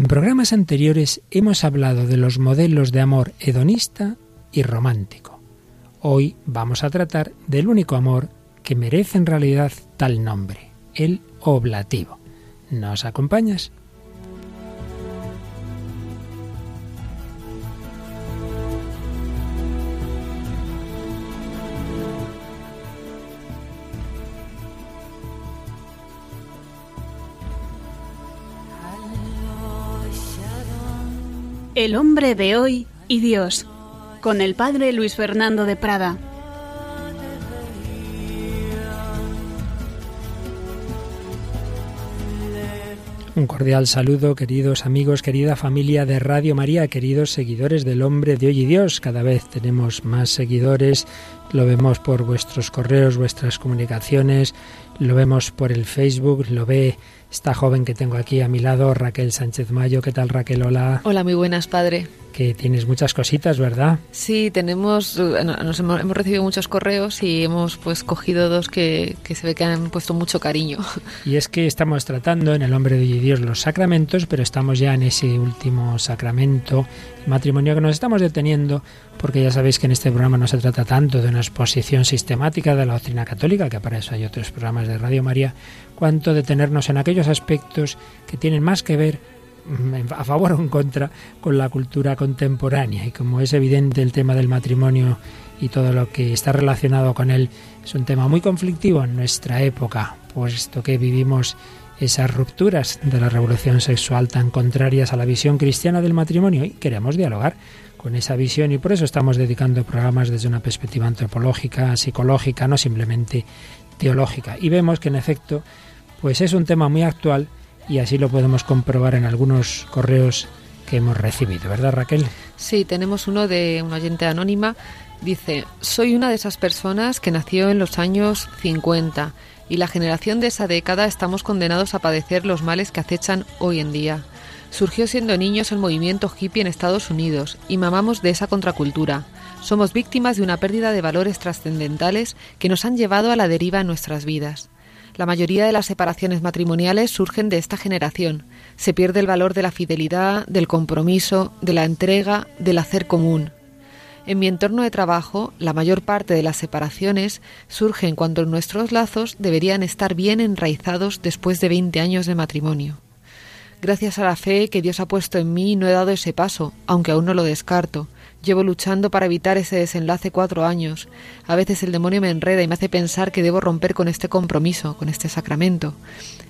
En programas anteriores hemos hablado de los modelos de amor hedonista y romántico. Hoy vamos a tratar del único amor que merece en realidad tal nombre, el oblativo. ¿Nos acompañas? El hombre de hoy y Dios, con el padre Luis Fernando de Prada. Un cordial saludo, queridos amigos, querida familia de Radio María, queridos seguidores del hombre de hoy y Dios. Cada vez tenemos más seguidores, lo vemos por vuestros correos, vuestras comunicaciones, lo vemos por el Facebook, lo ve esta joven que tengo aquí a mi lado, Raquel Sánchez Mayo. ¿Qué tal, Raquel? Hola. Hola, muy buenas, padre. Que tienes muchas cositas, ¿verdad? Sí, tenemos, eh, nos hemos, recibido muchos correos y hemos pues cogido dos que, que, se ve que han puesto mucho cariño. Y es que estamos tratando en el Hombre de Dios los sacramentos, pero estamos ya en ese último sacramento, el matrimonio, que nos estamos deteniendo porque ya sabéis que en este programa no se trata tanto de una exposición sistemática de la doctrina católica, que para eso hay otros programas de Radio María, cuanto detenernos en aquellos aspectos que tienen más que ver mm, a favor o en contra con la cultura contemporánea. Y como es evidente el tema del matrimonio y todo lo que está relacionado con él es un tema muy conflictivo en nuestra época, puesto que vivimos esas rupturas de la revolución sexual tan contrarias a la visión cristiana del matrimonio y queremos dialogar con esa visión y por eso estamos dedicando programas desde una perspectiva antropológica, psicológica, no simplemente teológica. Y vemos que en efecto pues es un tema muy actual y así lo podemos comprobar en algunos correos que hemos recibido, ¿verdad Raquel? Sí, tenemos uno de una oyente anónima. Dice, soy una de esas personas que nació en los años 50 y la generación de esa década estamos condenados a padecer los males que acechan hoy en día. Surgió siendo niños el movimiento hippie en Estados Unidos y mamamos de esa contracultura. Somos víctimas de una pérdida de valores trascendentales que nos han llevado a la deriva en nuestras vidas. La mayoría de las separaciones matrimoniales surgen de esta generación. Se pierde el valor de la fidelidad, del compromiso, de la entrega, del hacer común. En mi entorno de trabajo, la mayor parte de las separaciones surgen cuando nuestros lazos deberían estar bien enraizados después de 20 años de matrimonio. Gracias a la fe que Dios ha puesto en mí no he dado ese paso, aunque aún no lo descarto. Llevo luchando para evitar ese desenlace cuatro años. A veces el demonio me enreda y me hace pensar que debo romper con este compromiso, con este sacramento.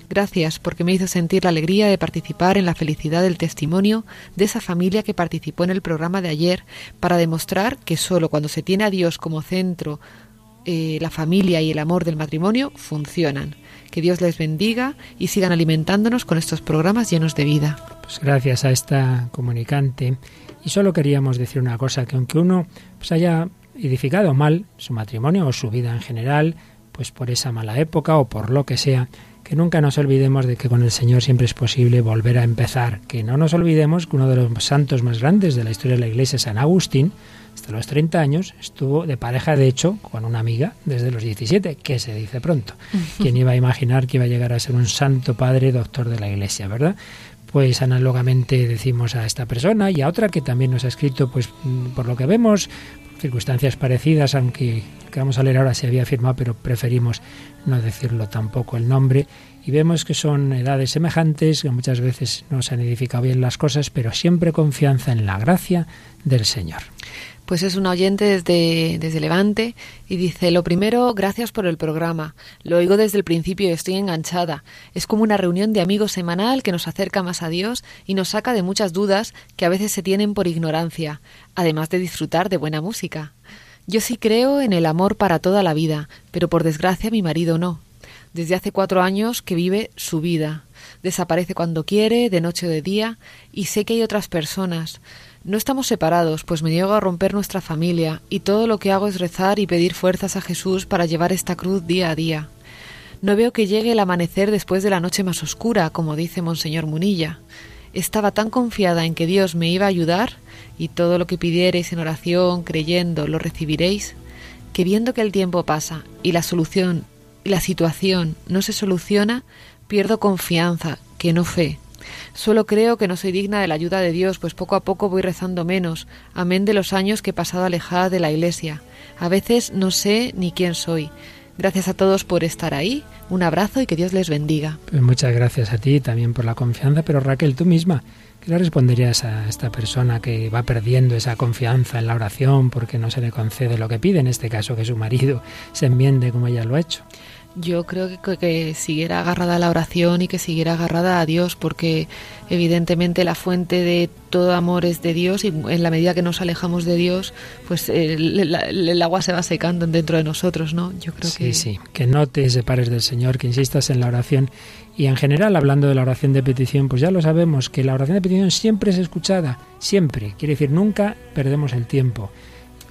Gracias porque me hizo sentir la alegría de participar en la felicidad del testimonio de esa familia que participó en el programa de ayer para demostrar que solo cuando se tiene a Dios como centro, eh, la familia y el amor del matrimonio funcionan. Que Dios les bendiga y sigan alimentándonos con estos programas llenos de vida. Pues gracias a esta comunicante y solo queríamos decir una cosa, que aunque uno pues, haya edificado mal su matrimonio o su vida en general, pues por esa mala época o por lo que sea, que nunca nos olvidemos de que con el Señor siempre es posible volver a empezar, que no nos olvidemos que uno de los santos más grandes de la historia de la Iglesia, San Agustín, hasta los 30 años estuvo de pareja, de hecho, con una amiga desde los 17, que se dice pronto. ¿Quién iba a imaginar que iba a llegar a ser un santo padre, doctor de la Iglesia, verdad? Pues análogamente decimos a esta persona y a otra que también nos ha escrito, pues mm, por lo que vemos, circunstancias parecidas, aunque que vamos a leer ahora se había firmado, pero preferimos no decirlo tampoco el nombre. Y vemos que son edades semejantes, que muchas veces no se han edificado bien las cosas, pero siempre confianza en la gracia del Señor. Pues es un oyente desde, desde Levante y dice, lo primero, gracias por el programa. Lo oigo desde el principio y estoy enganchada. Es como una reunión de amigos semanal que nos acerca más a Dios y nos saca de muchas dudas que a veces se tienen por ignorancia, además de disfrutar de buena música. Yo sí creo en el amor para toda la vida, pero por desgracia mi marido no. Desde hace cuatro años que vive su vida. Desaparece cuando quiere, de noche o de día, y sé que hay otras personas no estamos separados, pues me niego a romper nuestra familia, y todo lo que hago es rezar y pedir fuerzas a Jesús para llevar esta cruz día a día. No veo que llegue el amanecer después de la noche más oscura, como dice Monseñor Munilla. Estaba tan confiada en que Dios me iba a ayudar, y todo lo que pidiereis en oración, creyendo, lo recibiréis, que viendo que el tiempo pasa y la solución y la situación no se soluciona, pierdo confianza, que no fe, Solo creo que no soy digna de la ayuda de Dios, pues poco a poco voy rezando menos, amén de los años que he pasado alejada de la Iglesia. A veces no sé ni quién soy. Gracias a todos por estar ahí. Un abrazo y que Dios les bendiga. Pues muchas gracias a ti también por la confianza, pero Raquel, tú misma, ¿qué le responderías a esta persona que va perdiendo esa confianza en la oración porque no se le concede lo que pide, en este caso que su marido se enmiende como ella lo ha hecho? Yo creo que, que, siguiera agarrada a la oración y que siguiera agarrada a Dios, porque evidentemente la fuente de todo amor es de Dios y en la medida que nos alejamos de Dios, pues el, el, agua se va secando dentro de nosotros, ¿no? Yo creo que sí, que no te separes del Señor, que insistas en la oración y en general hablando de la oración de petición, pues ya lo sabemos que la oración de petición siempre es escuchada, siempre, quiere decir nunca perdemos el tiempo.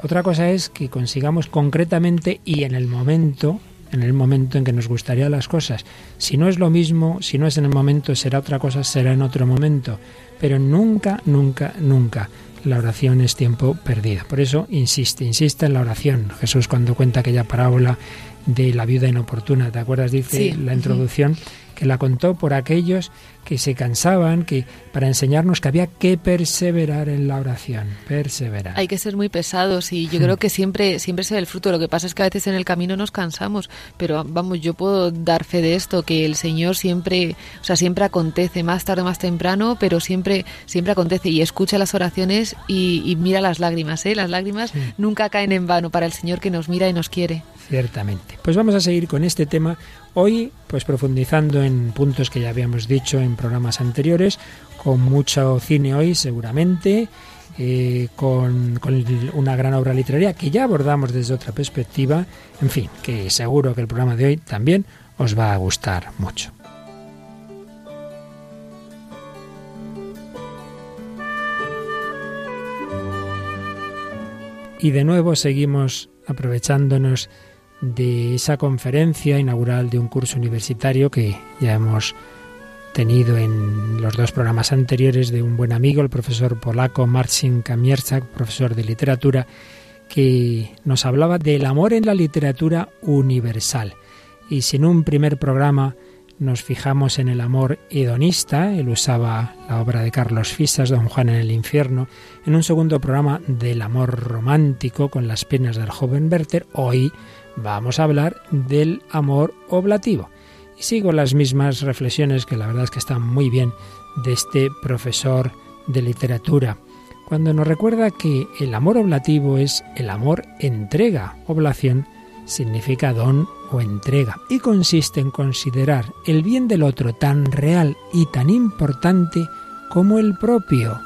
Otra cosa es que consigamos concretamente y en el momento en el momento en que nos gustaría las cosas. Si no es lo mismo, si no es en el momento, será otra cosa, será en otro momento. Pero nunca, nunca, nunca la oración es tiempo perdido. Por eso insiste, insiste en la oración. Jesús cuando cuenta aquella parábola de la viuda inoportuna, ¿te acuerdas? Dice la introducción que la contó por aquellos que se cansaban, que para enseñarnos que había que perseverar en la oración, perseverar. Hay que ser muy pesados y yo creo que siempre siempre se ve el fruto. Lo que pasa es que a veces en el camino nos cansamos, pero vamos, yo puedo dar fe de esto que el Señor siempre, o sea, siempre acontece más tarde más temprano, pero siempre siempre acontece y escucha las oraciones y, mira las lágrimas, ¿eh? Las lágrimas nunca caen en vano para el Señor que nos mira y nos quiere. Ciertamente. Pues vamos a seguir con este tema hoy, pues profundizando en puntos que ya habíamos dicho en programas anteriores, con mucho cine hoy seguramente, eh, con, con, una gran obra literaria que ya abordamos desde otra perspectiva, en fin, que seguro que el programa de hoy también os va a gustar mucho. Y de nuevo seguimos aprovechándonos de esa conferencia inaugural de un curso universitario que ya hemos tenido en los dos programas anteriores de un buen amigo, el profesor polaco Marcin Kamierczak, profesor de literatura, que nos hablaba del amor en la literatura universal. Y si en un primer programa nos fijamos en el amor hedonista, él usaba la obra de Carlos Fisas, Don Juan en el infierno, en un segundo programa del amor romántico con las penas del joven Werther, hoy vamos a hablar del amor oblativo. Y sigo las mismas reflexiones que la verdad es que están muy bien de este profesor de literatura, cuando nos recuerda que el amor oblativo es el amor entrega. Oblación significa don o entrega y consiste en considerar el bien del otro tan real y tan importante como el propio.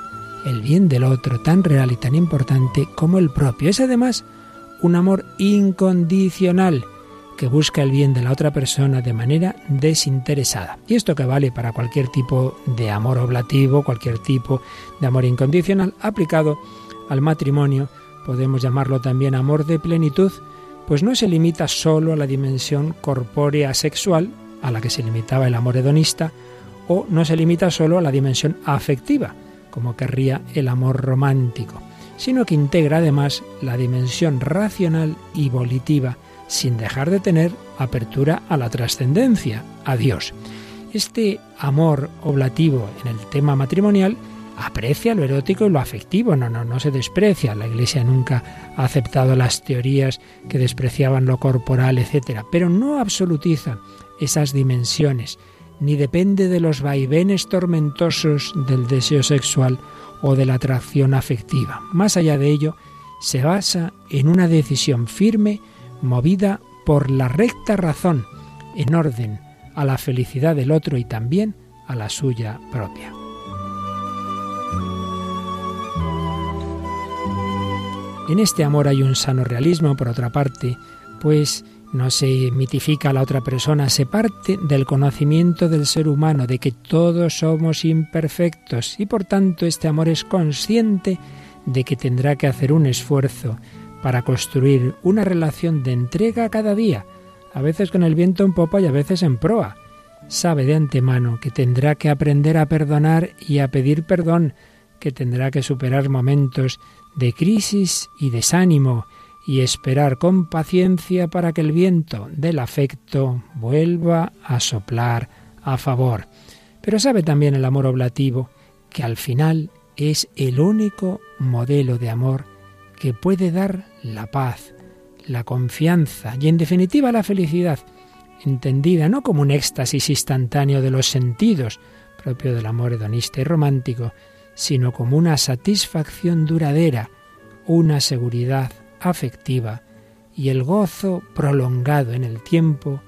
El bien del otro tan real y tan importante como el propio. Es además un amor incondicional que busca el bien de la otra persona de manera desinteresada. Y esto que vale para cualquier tipo de amor oblativo, cualquier tipo de amor incondicional, aplicado al matrimonio, podemos llamarlo también amor de plenitud, pues no se limita solo a la dimensión corpórea sexual, a la que se limitaba el amor hedonista, o no se limita solo a la dimensión afectiva, como querría el amor romántico sino que integra además la dimensión racional y volitiva, sin dejar de tener apertura a la trascendencia, a Dios. Este amor oblativo en el tema matrimonial aprecia lo erótico y lo afectivo, no, no, no se desprecia. La Iglesia nunca ha aceptado las teorías que despreciaban lo corporal, etc., pero no absolutiza esas dimensiones, ni depende de los vaivenes tormentosos del deseo sexual o de la atracción afectiva. Más allá de ello, se basa en una decisión firme movida por la recta razón, en orden a la felicidad del otro y también a la suya propia. En este amor hay un sano realismo, por otra parte, pues no se mitifica a la otra persona, se parte del conocimiento del ser humano, de que todos somos imperfectos y por tanto este amor es consciente de que tendrá que hacer un esfuerzo para construir una relación de entrega cada día, a veces con el viento en popa y a veces en proa. Sabe de antemano que tendrá que aprender a perdonar y a pedir perdón, que tendrá que superar momentos de crisis y desánimo, y esperar con paciencia para que el viento del afecto vuelva a soplar a favor. Pero sabe también el amor oblativo que al final es el único modelo de amor que puede dar la paz, la confianza y en definitiva la felicidad, entendida no como un éxtasis instantáneo de los sentidos, propio del amor hedonista y romántico, sino como una satisfacción duradera, una seguridad afectiva y el gozo prolongado en el tiempo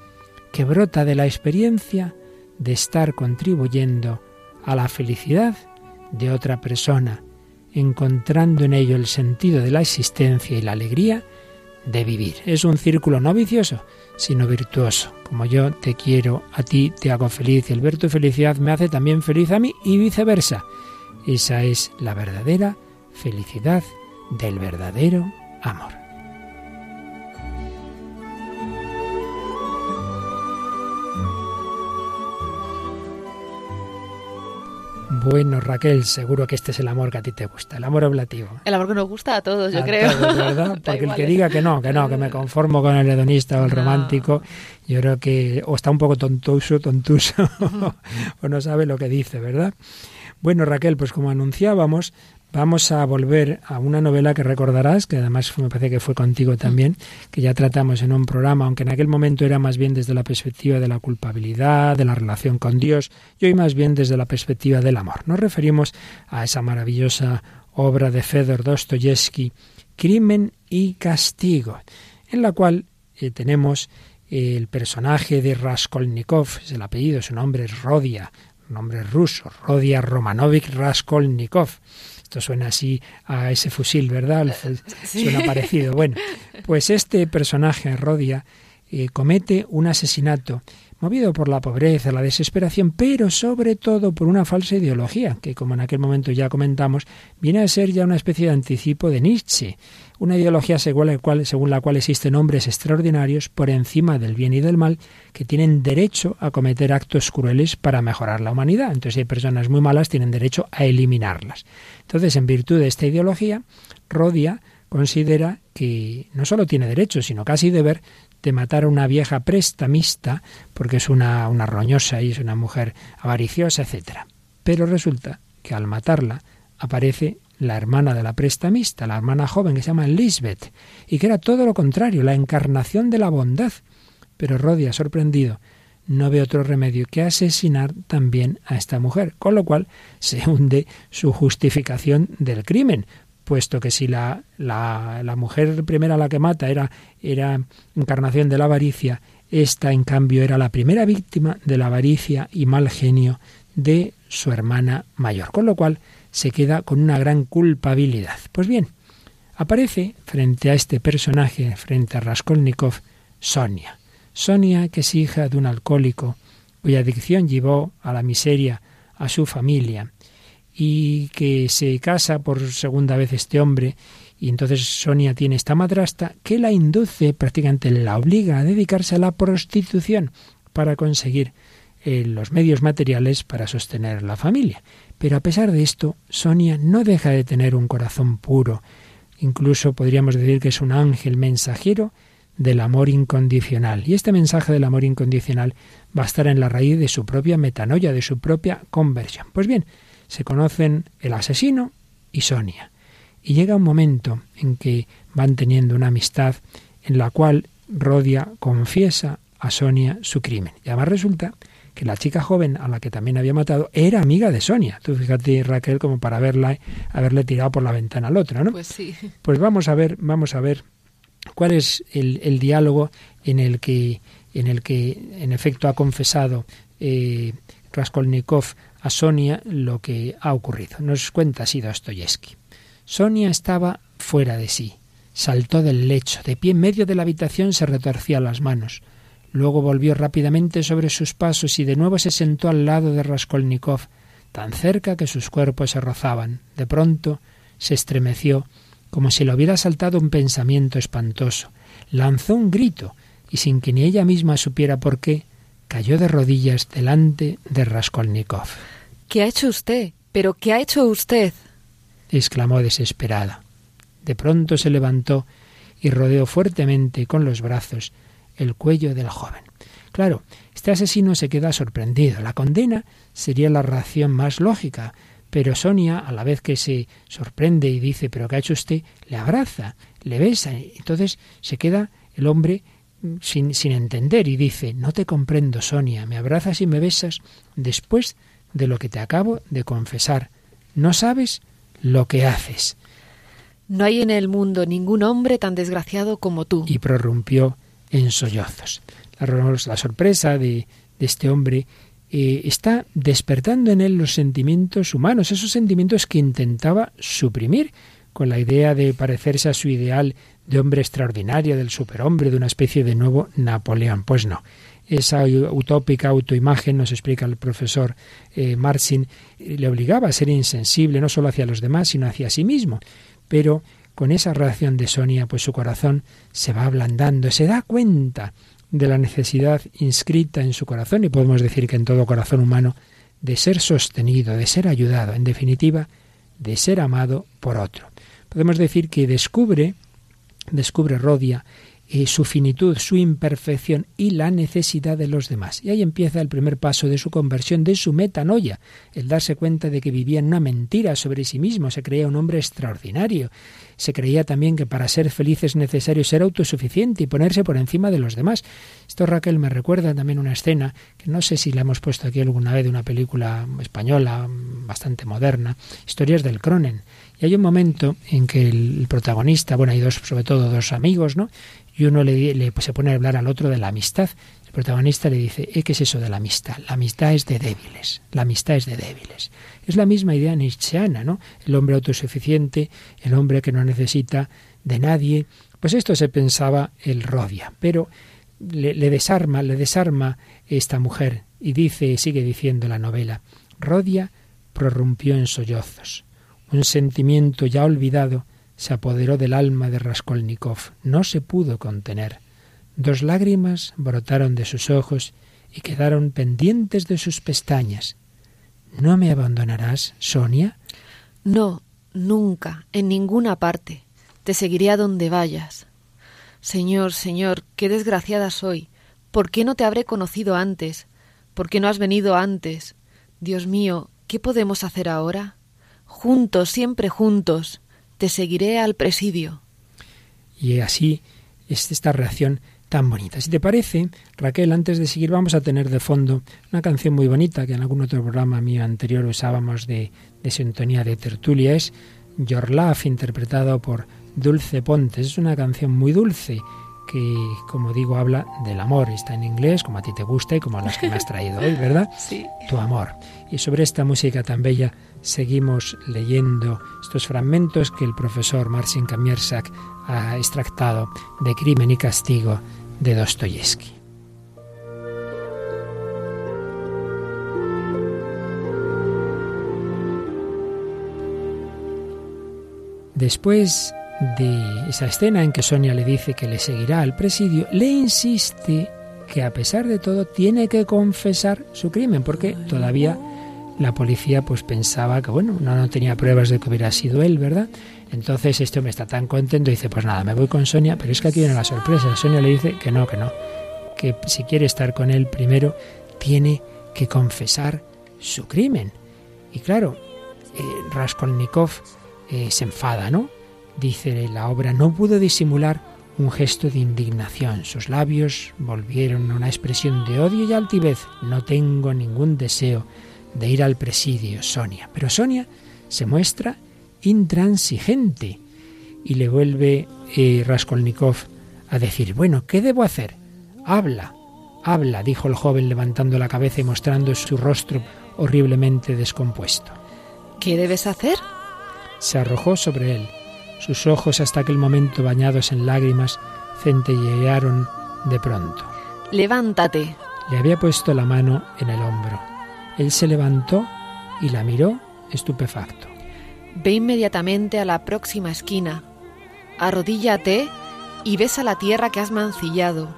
que brota de la experiencia de estar contribuyendo a la felicidad de otra persona, encontrando en ello el sentido de la existencia y la alegría de vivir. Es un círculo no vicioso, sino virtuoso. Como yo te quiero, a ti te hago feliz y el ver tu felicidad me hace también feliz a mí y viceversa. Esa es la verdadera felicidad del verdadero amor. Bueno, Raquel, seguro que este es el amor que a ti te gusta, el amor oblativo. El amor que nos gusta a todos, yo creo. ¿verdad? Porque el que diga que no, que no, que me conformo con el hedonista o el romántico, yo creo que o está un poco tontuso, tontuso, o no sabe lo que dice, ¿verdad? Bueno, Raquel, pues como anunciábamos, vamos a volver a una novela que recordarás, que además me parece que fue contigo también, que ya tratamos en un programa, aunque en aquel momento era más bien desde la perspectiva de la culpabilidad, de la relación con Dios, y hoy más bien desde la perspectiva del amor. Nos referimos a esa maravillosa obra de Fedor Dostoyevsky, Crimen y Castigo, en la cual eh, tenemos el personaje de Raskolnikov, es el apellido, su nombre es Rodia, nombre ruso, Rodia Romanovich Raskolnikov. Esto suena así a ese fusil, ¿verdad? Suena parecido. Bueno, pues este personaje, Rodia, eh, comete un asesinato movido por la pobreza, la desesperación, pero sobre todo por una falsa ideología, que como en aquel momento ya comentamos, viene a ser ya una especie de anticipo de Nietzsche, una ideología según la cual, según la cual existen hombres extraordinarios por encima del bien y del mal que tienen derecho a cometer actos crueles para mejorar la humanidad. Entonces, si hay personas muy malas, tienen derecho a eliminarlas. Entonces, en virtud de esta ideología, Rodia considera que no solo tiene derecho, sino casi deber de matar a una vieja prestamista, porque es una, una roñosa y es una mujer avariciosa, etc. Pero resulta que al matarla aparece la hermana de la prestamista, la hermana joven que se llama Lisbeth, y que era todo lo contrario, la encarnación de la bondad. Pero Rodia, sorprendido, no ve otro remedio que asesinar también a esta mujer, con lo cual se hunde su justificación del crimen, puesto que si la, la, mujer primera la que mata era, era encarnación de la avaricia, esta en cambio era la primera víctima de la avaricia y mal genio de su hermana mayor, con lo cual se queda con una gran culpabilidad. Pues bien, aparece frente a este personaje, frente a Raskolnikov, Sonia. Sonia, que es hija de un alcohólico, cuya adicción llevó a la miseria a su familia, y que se casa por segunda vez este hombre y entonces Sonia tiene esta madrastra que la induce, prácticamente la obliga a dedicarse a la prostitución para conseguir eh, los medios materiales para sostener la familia. Pero a pesar de esto, Sonia no deja de tener un corazón puro. Incluso podríamos decir que es un ángel mensajero del amor incondicional. Y este mensaje del amor incondicional va a estar en la raíz de su propia metanoia, de su propia conversión. Pues bien, se conocen el asesino y Sonia. Y llega un momento en que van teniendo una amistad en la cual Rodia confiesa a Sonia su crimen. Y además resulta que la chica joven a la que también había matado era amiga de Sonia. Tú fíjate, Raquel, como para verla, haberle tirado por la ventana al otro, ¿no? Pues sí. Pues vamos a ver, vamos a ver cuál es el, el diálogo en el que, en el que, en efecto, ha confesado eh, Raskolnikov a Sonia lo que ha ocurrido. Nos cuenta así Dostoyevsky. Sonia estaba fuera de sí. Saltó del lecho. De pie en medio de la habitación se retorcía las manos. Luego volvió rápidamente sobre sus pasos y de nuevo se sentó al lado de Raskolnikov, tan cerca que sus cuerpos se rozaban. De pronto se estremeció, como si le hubiera saltado un pensamiento espantoso. Lanzó un grito, y sin que ni ella misma supiera por qué, cayó de rodillas delante de Raskolnikov. ¿Qué ha hecho usted? ¿Pero qué ha hecho usted? exclamó desesperada. De pronto se levantó y rodeó fuertemente con los brazos el cuello del joven. Claro, este asesino se queda sorprendido. La condena sería la reacción más lógica, pero Sonia, a la vez que se sorprende y dice, pero ¿qué ha hecho usted? Le abraza, le besa. Entonces se queda el hombre sin, sin entender y dice, no te comprendo, Sonia, me abrazas y me besas después de lo que te acabo de confesar. No sabes lo que haces. No hay en el mundo ningún hombre tan desgraciado como tú. Y prorrumpió en sollozos. La, sorpresa de, este hombre eh, está despertando en él los sentimientos humanos, esos sentimientos que intentaba suprimir con la idea de parecerse a su ideal de hombre extraordinario, del superhombre, de una especie de nuevo Napoleón. Pues no. Esa utópica autoimagen, nos explica el profesor eh, Marcin, le obligaba a ser insensible no solo hacia los demás, sino hacia sí mismo. Pero con esa reacción de Sonia, pues su corazón se va ablandando, se da cuenta de la necesidad inscrita en su corazón, y podemos decir que en todo corazón humano, de ser sostenido, de ser ayudado, en definitiva, de ser amado por otro. Podemos decir que descubre descubre Rodia eh, su finitud, su imperfección y la necesidad de los demás. Y ahí empieza el primer paso de su conversión, de su metanoia, el darse cuenta de que vivía en una mentira sobre sí mismo, se creía un hombre extraordinario, se creía también que para ser feliz es necesario ser autosuficiente y ponerse por encima de los demás. Esto Raquel me recuerda también una escena que no sé si la hemos puesto aquí alguna vez de una película española bastante moderna, Historias del Cronen y hay un momento en que el protagonista, bueno, hay dos, sobre todo dos amigos, ¿no? Y uno le, le pues, se pone a hablar al otro de la amistad. El protagonista le dice, ¿Eh, ¿qué es eso de la amistad? La amistad es de débiles, la amistad es de débiles. Es la misma idea nietzscheana, ¿no? El hombre autosuficiente, el hombre que no necesita de nadie. Pues esto se pensaba el Rodia, pero le, le desarma, le desarma esta mujer y dice, sigue diciendo la novela, Rodia prorrumpió en sollozos. Un sentimiento ya olvidado se apoderó del alma de Raskolnikov. No se pudo contener. Dos lágrimas brotaron de sus ojos y quedaron pendientes de sus pestañas. ¿No me abandonarás, Sonia? No, nunca, en ninguna parte. Te seguiré a donde vayas. Señor, Señor, qué desgraciada soy. ¿Por qué no te habré conocido antes? ¿Por qué no has venido antes? Dios mío, ¿qué podemos hacer ahora? Juntos, siempre juntos, te seguiré al presidio. Y así es esta reacción tan bonita. Si te parece, Raquel, antes de seguir vamos a tener de fondo una canción muy bonita que en algún otro programa mío anterior usábamos de, de sintonía de tertulia. Es Your Love, interpretado por Dulce Pontes. Es una canción muy dulce que, como digo, habla del amor. Está en inglés, como a ti te gusta y como a las que me has traído hoy, ¿verdad? Sí. Tu amor. Y sobre esta música tan bella seguimos leyendo estos fragmentos que el profesor Marcin Kamiersak ha extractado de Crimen y Castigo de Dostoyevsky. Después de esa escena en que Sonia le dice que le seguirá al presidio, le insiste que a pesar de todo tiene que confesar su crimen, porque todavía la policía pues pensaba que bueno, no, no tenía pruebas de que hubiera sido él, ¿verdad? Entonces este hombre está tan contento y dice, pues nada, me voy con Sonia, pero es que aquí viene la sorpresa. Sonia le dice que no, que no, que si quiere estar con él primero tiene que confesar su crimen. Y claro, eh, Raskolnikov eh, se enfada, ¿no? Dice la obra, no pudo disimular un gesto de indignación. Sus labios volvieron a una expresión de odio y altivez. No tengo ningún deseo de ir al presidio, Sonia. Pero Sonia se muestra intransigente y le vuelve eh, Raskolnikov a decir, bueno, ¿qué debo hacer? Habla, habla, dijo el joven levantando la cabeza y mostrando su rostro horriblemente descompuesto. ¿Qué debes hacer? Se arrojó sobre él. Sus ojos, hasta aquel momento bañados en lágrimas, centellearon de pronto. Levántate. Le había puesto la mano en el hombro. Él se levantó y la miró estupefacto. Ve inmediatamente a la próxima esquina. Arrodíllate y besa la tierra que has mancillado.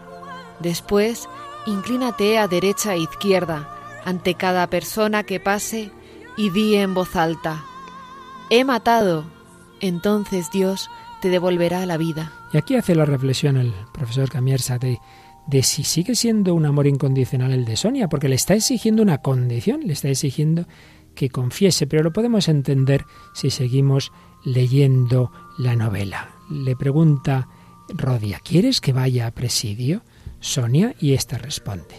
Después, inclínate a derecha e izquierda ante cada persona que pase y di en voz alta, He matado. Entonces Dios te devolverá la vida. Y aquí hace la reflexión el profesor Camiersa de, de si sigue siendo un amor incondicional el de Sonia, porque le está exigiendo una condición, le está exigiendo que confiese, pero lo podemos entender si seguimos leyendo la novela. Le pregunta Rodia, ¿quieres que vaya a presidio? Sonia, y ésta responde.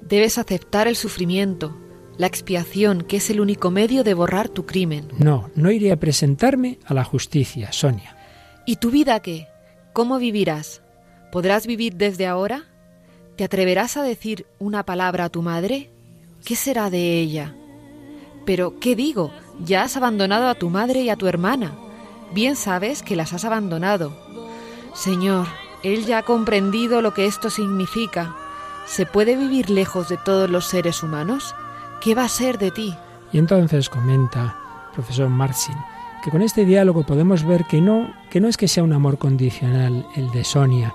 Debes aceptar el sufrimiento, la expiación, que es el único medio de borrar tu crimen. No, no iré a presentarme a la justicia, Sonia. ¿Y tu vida qué? ¿Cómo vivirás? ¿Podrás vivir desde ahora? ¿Te atreverás a decir una palabra a tu madre? ¿Qué será de ella? Pero, ¿qué digo? Ya has abandonado a tu madre y a tu hermana. Bien sabes que las has abandonado. Señor, él ya ha comprendido lo que esto significa. ¿Se puede vivir lejos de todos los seres humanos? ¿Qué va a ser de ti? Y entonces comenta profesor Marcin que con este diálogo podemos ver que no, que no es que sea un amor condicional el de Sonia,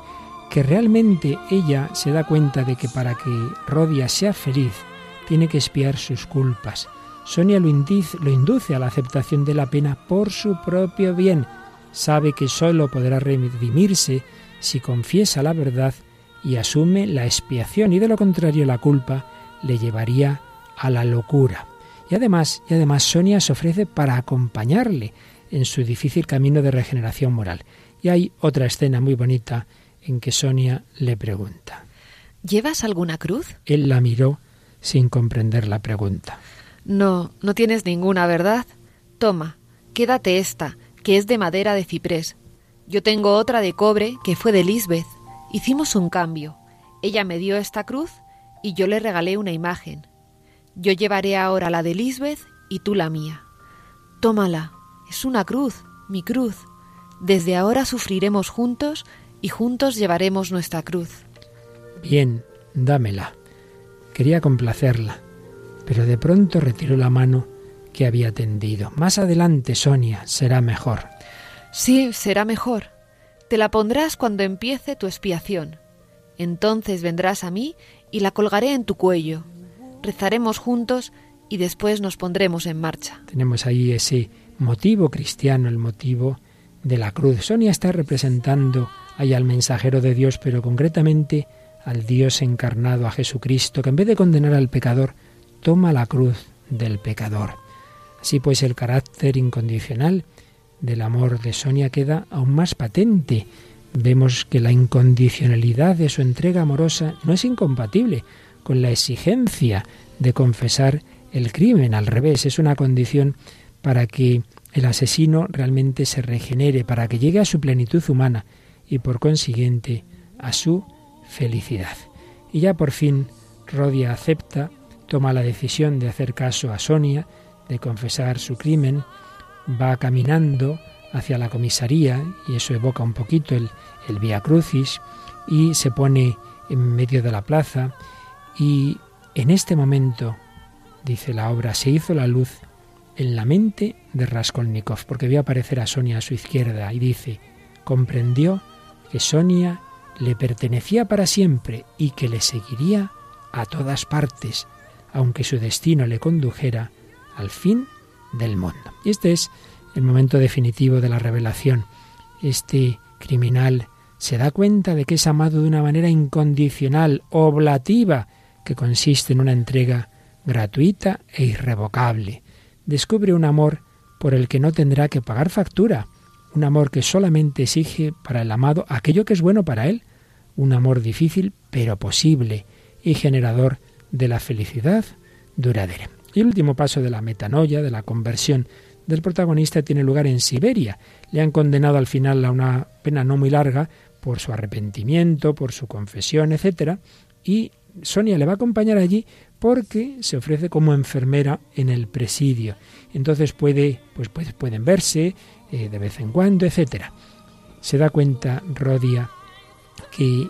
que realmente ella se da cuenta de que para que Rodia sea feliz tiene que espiar sus culpas. Sonia lo lo induce a la aceptación de la pena por su propio bien. Sabe que sólo podrá redimirse si confiesa la verdad y asume la expiación y de lo contrario la culpa le llevaría a la locura. Y además, y además Sonia se ofrece para acompañarle en su difícil camino de regeneración moral. Y hay otra escena muy bonita en que Sonia le pregunta. ¿Llevas alguna cruz? Él la miró sin comprender la pregunta. No, no tienes ninguna, ¿verdad? Toma, quédate esta, que es de madera de ciprés. Yo tengo otra de cobre que fue de Lisbeth. Hicimos un cambio. Ella me dio esta cruz y yo le regalé una imagen. Yo llevaré ahora la de Lisbeth y tú la mía. Tómala, es una cruz, mi cruz. Desde ahora sufriremos juntos y juntos llevaremos nuestra cruz. Bien, dámela. Quería complacerla, pero de pronto retiró la mano que había tendido. Más adelante, Sonia, será mejor. Sí, será mejor. Te la pondrás cuando empiece tu expiación. Entonces vendrás a mí y la colgaré en tu cuello. Rezaremos juntos y después nos pondremos en marcha. Tenemos ahí ese motivo cristiano, el motivo de la cruz. Sonia está representando ahí al mensajero de Dios, pero concretamente al Dios encarnado, a Jesucristo, que en vez de condenar al pecador, toma la cruz del pecador. Así pues, el carácter incondicional del amor de Sonia queda aún más patente. Vemos que la incondicionalidad de su entrega amorosa no es incompatible con la exigencia de confesar el crimen. Al revés, es una condición para que el asesino realmente se regenere, para que llegue a su plenitud humana y por consiguiente a su felicidad. Y ya por fin Rodia acepta, toma la decisión de hacer caso a Sonia, de confesar su crimen, va caminando hacia la comisaría, y eso evoca un poquito el, el Via Crucis, y se pone en medio de la plaza, y en este momento, dice la obra, se hizo la luz en la mente de Raskolnikov, porque vio aparecer a Sonia a su izquierda, y dice, comprendió que Sonia le pertenecía para siempre y que le seguiría a todas partes, aunque su destino le condujera al fin del mundo. Y este es el momento definitivo de la revelación. Este criminal se da cuenta de que es amado de una manera incondicional, oblativa, que consiste en una entrega gratuita e irrevocable. Descubre un amor por el que no tendrá que pagar factura, un amor que solamente exige para el amado aquello que es bueno para él, un amor difícil pero posible y generador de la felicidad duradera. Y el último paso de la metanoia, de la conversión del protagonista, tiene lugar en Siberia. Le han condenado al final a una pena no muy larga por su arrepentimiento, por su confesión, etc. Y Sonia le va a acompañar allí porque se ofrece como enfermera en el presidio. Entonces puede, pues, pueden verse, eh, de vez en cuando, etcétera. Se da cuenta Rodia que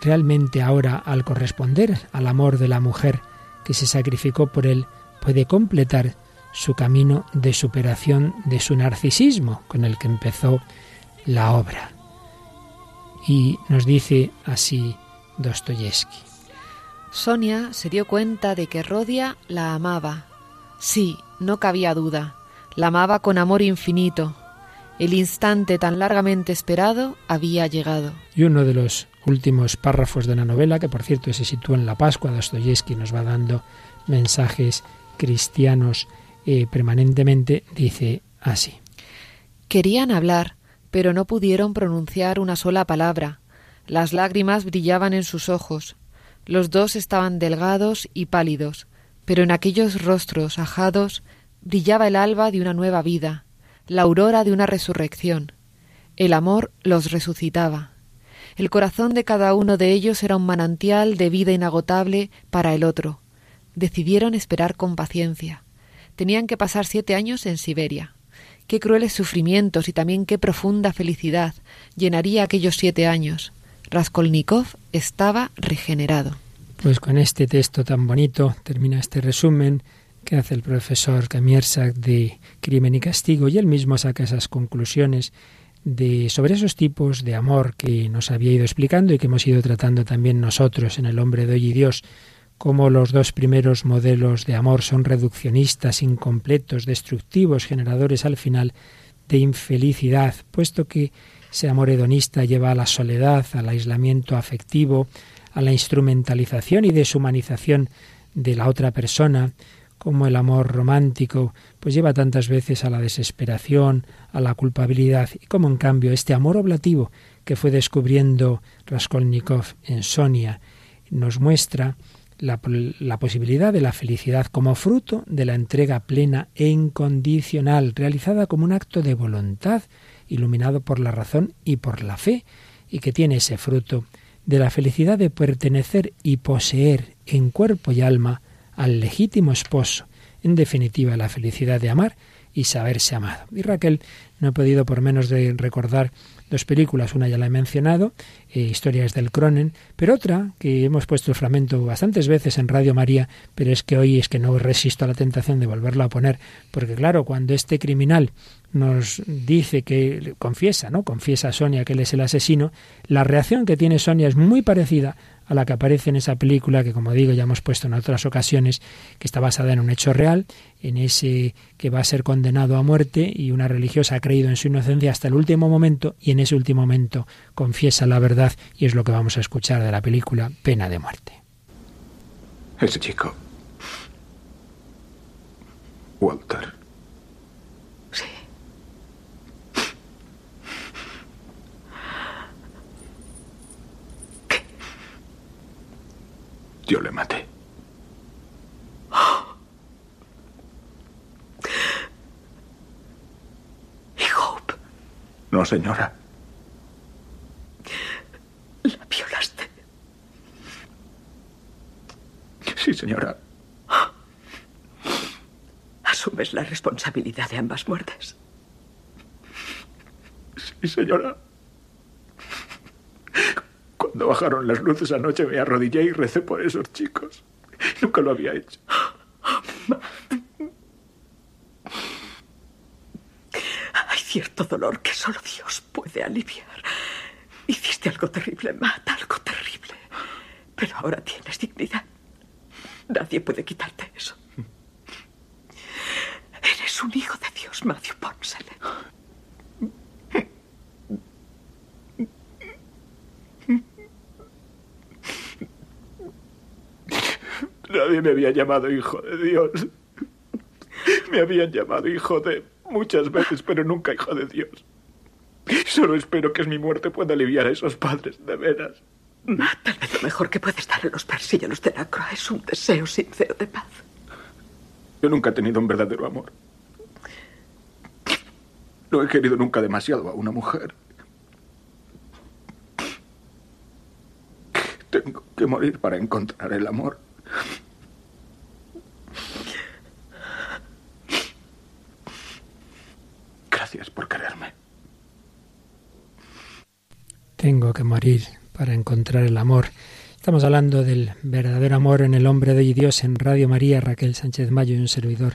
realmente ahora al corresponder al amor de la mujer que se sacrificó por él, puede completar su camino de superación de su narcisismo con el que empezó la obra. Y nos dice así Dostoyevsky. Sonia se dio cuenta de que Rodia la amaba. Sí, no cabía duda. La amaba con amor infinito. El instante tan largamente esperado había llegado. Y uno de los últimos párrafos de una novela que, por cierto, se sitúa en la Pascua. Dostoyevsky nos va dando mensajes cristianos eh, permanentemente. Dice así. Querían hablar, pero no pudieron pronunciar una sola palabra. Las lágrimas brillaban en sus ojos. Los dos estaban delgados y pálidos, pero en aquellos rostros ajados brillaba el alba de una nueva vida, la aurora de una resurrección. El amor los resucitaba. El corazón de cada uno de ellos era un manantial de vida inagotable para el otro. Decidieron esperar con paciencia. Tenían que pasar siete años en Siberia. Qué crueles sufrimientos y también qué profunda felicidad llenaría aquellos siete años. Raskolnikov estaba regenerado. Pues con este texto tan bonito termina este resumen que hace el profesor Kamiersak de Crimen y Castigo y él mismo saca esas conclusiones de sobre esos tipos de amor que nos había ido explicando y que hemos ido tratando también nosotros en el hombre de hoy y Dios, como los dos primeros modelos de amor son reduccionistas, incompletos, destructivos, generadores al final de infelicidad, puesto que ese amor hedonista lleva a la soledad, al aislamiento afectivo, a la instrumentalización y deshumanización de la otra persona, como el amor romántico, pues lleva tantas veces a la desesperación, a la culpabilidad, y como en cambio este amor oblativo que fue descubriendo Raskolnikov en Sonia nos muestra la, la, posibilidad de la felicidad como fruto de la entrega plena e incondicional, realizada como un acto de voluntad, iluminado por la razón y por la fe, y que tiene ese fruto de la felicidad de pertenecer y poseer en cuerpo y alma al legítimo esposo, en definitiva la felicidad de amar y saberse amado. Y Raquel no he podido por menos de recordar dos películas, una ya la he mencionado, eh, Historias del Cronen, pero otra que hemos puesto el fragmento bastantes veces en Radio María, pero es que hoy es que no resisto a la tentación de volverlo a poner, porque claro, cuando este criminal nos dice que confiesa, ¿no? Confiesa a Sonia que él es el asesino, la reacción que tiene Sonia es muy parecida a la que aparece en esa película que como digo ya hemos puesto en otras ocasiones, que está basada en un hecho real, en ese que va a ser condenado a muerte y una religiosa ha creído en su inocencia hasta el último momento y en ese último momento confiesa la verdad y es lo que vamos a escuchar de la película Pena de muerte. Ese chico. Walter. Yo le maté. ¿Y Hope? No, señora. ¿La violaste? Sí, señora. ¿Asumes la responsabilidad de ambas muertes? Sí, señora. Cuando bajaron las luces anoche me arrodillé y recé por esos chicos. Nunca lo había hecho. Hay cierto dolor que solo Dios puede aliviar. Hiciste algo terrible, Matt, algo terrible. Pero ahora tienes dignidad. Nadie puede quitarte eso. Eres un hijo de Dios, Matthew Ponsel. Nadie me había llamado hijo de Dios. Me habían llamado hijo de muchas veces, pero nunca hijo de Dios. Solo espero que mi muerte pueda aliviar a esos padres, de veras. Tal vez lo mejor que puedes dar a los persillanos de la croix es un deseo sincero de paz. Yo nunca he tenido un verdadero amor. No he querido nunca demasiado a una mujer. Tengo que morir para encontrar el amor. Gracias por quererme. Tengo que morir para encontrar el amor. Estamos hablando del verdadero amor en el hombre de Dios en Radio María, Raquel Sánchez Mayo y un servidor,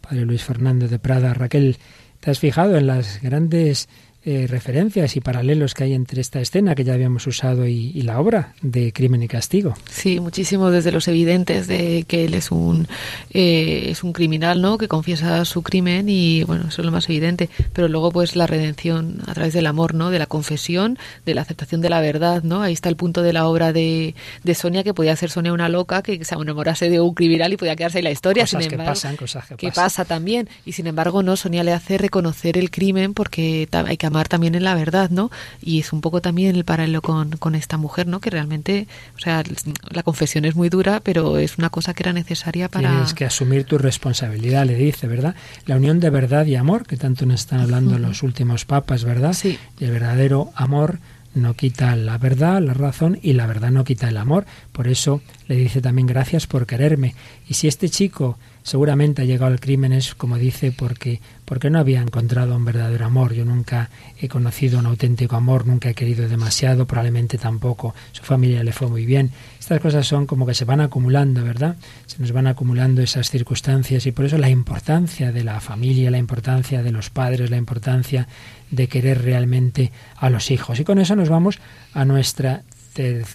Padre Luis Fernando de Prada. Raquel, ¿te has fijado en las grandes eh, referencias y paralelos que hay entre esta escena que ya habíamos usado y, la obra de Crimen y Castigo. Sí, muchísimo desde los evidentes de que él es un eh, es un criminal, ¿no? Que confiesa su crimen y bueno, eso es lo más evidente. Pero luego pues la redención a través del amor, ¿no? De la confesión, de la aceptación de la verdad, ¿no? Ahí está el punto de la obra de, de Sonia que podía ser Sonia una loca que se enamorase de un criminal y podía quedarse en la historia. Cosas sin embargo, que pasan, cosas que, que pasa también. Y sin embargo, no, Sonia le hace reconocer el crimen porque hay que amar también en la verdad, ¿no? Y es un poco también el paralelo con, con esta mujer, ¿no? Que realmente, o sea, la confesión es muy dura, pero es una cosa que era necesaria para... Tienes que asumir tu responsabilidad, le dice, ¿verdad? La unión de verdad y amor, que tanto nos están hablando los últimos papas, ¿verdad? Sí. Y el verdadero amor no quita la verdad, la razón, y la verdad no quita el amor. Por eso le dice también gracias por quererme. Y si este chico seguramente ha llegado al crimen es, como dice, porque, porque no había encontrado un verdadero amor. Yo nunca he conocido un auténtico amor, nunca he querido demasiado, probablemente tampoco su familia le fue muy bien. Estas cosas son como que se van acumulando, ¿verdad? Se nos van acumulando esas circunstancias y por eso la importancia de la familia, la importancia de los padres, la importancia de querer realmente a los hijos. Y con eso nos vamos a nuestra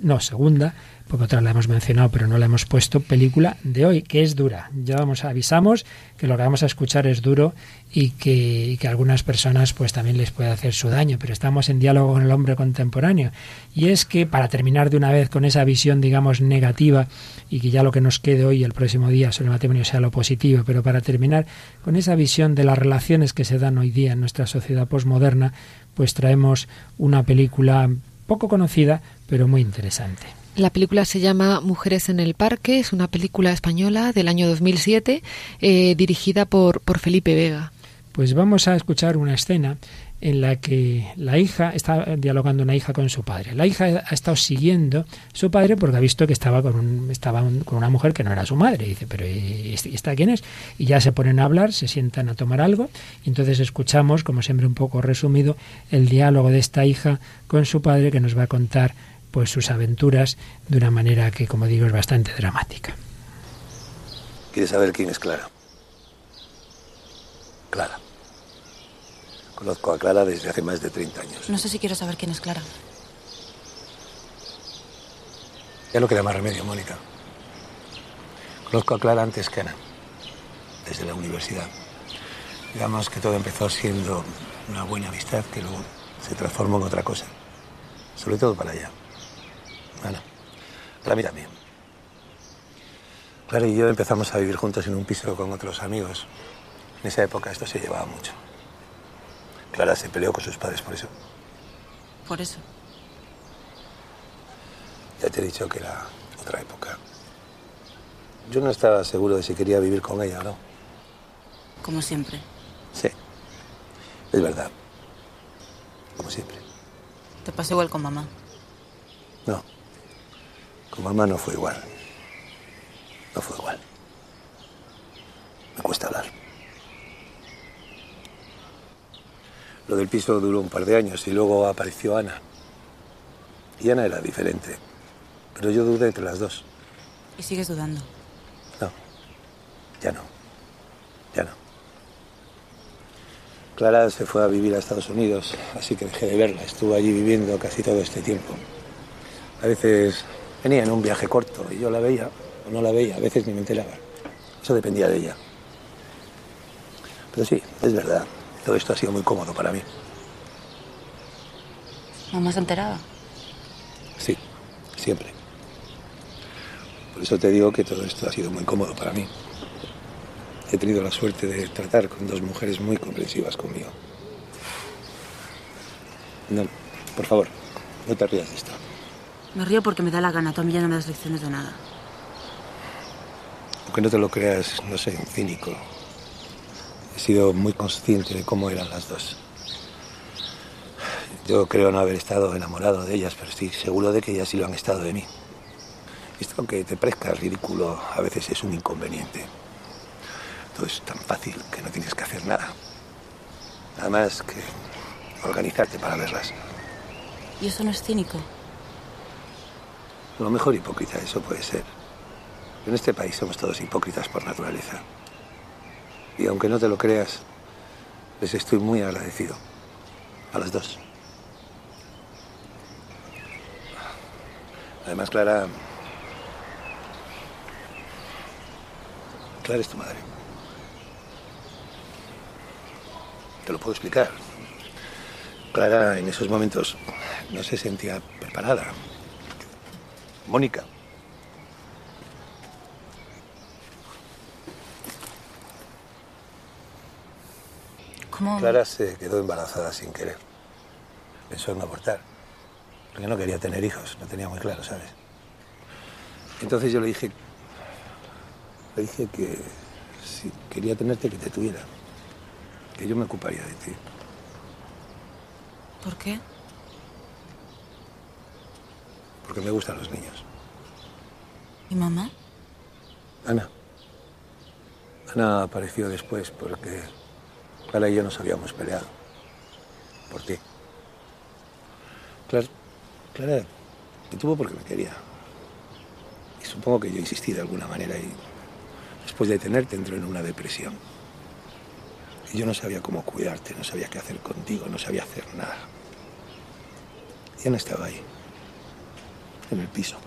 no, segunda porque otra la hemos mencionado pero no la hemos puesto, película de hoy, que es dura. Ya vamos, avisamos que lo que vamos a escuchar es duro y que, a algunas personas pues también les puede hacer su daño, pero estamos en diálogo con el hombre contemporáneo. Y es que para terminar de una vez con esa visión, digamos, negativa, y que ya lo que nos quede hoy, el próximo día, sobre el matrimonio sea lo positivo, pero para terminar con esa visión de las relaciones que se dan hoy día en nuestra sociedad posmoderna, pues traemos una película poco conocida, pero muy interesante. La película se llama Mujeres en el Parque, es una película española del año 2007, eh, dirigida por, por Felipe Vega. Pues vamos a escuchar una escena en la que la hija está dialogando una hija con su padre. La hija ha estado siguiendo su padre porque ha visto que estaba con, un, estaba con una mujer que no era su madre. Dice, pero ¿y esta quién es? Y ya se ponen a hablar, se sientan a tomar algo. Y entonces escuchamos, como siempre un poco resumido, el diálogo de esta hija con su padre que nos va a contar pues sus aventuras de una manera que, como digo, es bastante dramática. ¿Quieres saber quién es Clara? Clara. Conozco a Clara desde hace más de 30 años. No sé si quiero saber quién es Clara. Ya no queda más remedio, Mónica. Conozco a Clara antes que Ana, desde la universidad. Digamos que todo empezó siendo una buena amistad que luego se transformó en otra cosa. Sobre todo para ella. Ana, para mí también. Clara y yo empezamos a vivir juntos en un piso con otros amigos. En esa época esto se llevaba mucho. Clara se peleó con sus padres por eso. ¿Por eso? Ya te he dicho que era otra época. Yo no estaba seguro de si quería vivir con ella o no. Como siempre. Sí, es verdad. Como siempre. ¿Te pasó igual con mamá? No. Con mamá no fue igual. No fue igual. Me cuesta hablar. Lo del piso duró un par de años y luego apareció Ana. Y Ana era diferente. Pero yo dudé entre las dos. ¿Y sigues dudando? No. Ya no. Ya no. Clara se fue a vivir a Estados Unidos, así que dejé de verla. Estuvo allí viviendo casi todo este tiempo. A veces Venía en un viaje corto y yo la veía o no la veía, a veces ni me enteraba. Eso dependía de ella. Pero sí, es verdad, todo esto ha sido muy cómodo para mí. ¿Mamá se enteraba? Sí, siempre. Por eso te digo que todo esto ha sido muy cómodo para mí. He tenido la suerte de tratar con dos mujeres muy comprensivas conmigo. No, por favor, no te rías de esto. Me río porque me da la gana. Tú a mí ya no me das lecciones de nada. Aunque no te lo creas, no soy un cínico. He sido muy consciente de cómo eran las dos. Yo creo no haber estado enamorado de ellas, pero estoy seguro de que ellas sí lo han estado de mí. Esto, aunque te parezca ridículo, a veces es un inconveniente. Todo es tan fácil que no tienes que hacer nada. Nada más que organizarte para verlas. ¿Y eso no es cínico? Lo mejor hipócrita, eso puede ser. En este país somos todos hipócritas por naturaleza. Y aunque no te lo creas, les estoy muy agradecido. A las dos. Además, Clara... Clara es tu madre. Te lo puedo explicar. Clara en esos momentos no se sentía preparada. Mónica. ¿Cómo? Clara se quedó embarazada sin querer. Pensó en abortar. Porque no quería tener hijos, no tenía muy claro, ¿sabes? Entonces yo le dije. Le dije que si quería tenerte, que te tuviera. Que yo me ocuparía de ti. ¿Por qué? Porque me gustan los niños. ¿Y mamá? Ana. Ana apareció después porque Clara y yo nos habíamos peleado. Por ti. Clara, Clara me tuvo porque me quería. Y supongo que yo insistí de alguna manera y después de tenerte entró en una depresión. Y yo no sabía cómo cuidarte, no sabía qué hacer contigo, no sabía hacer nada. Y Ana estaba ahí, en el piso.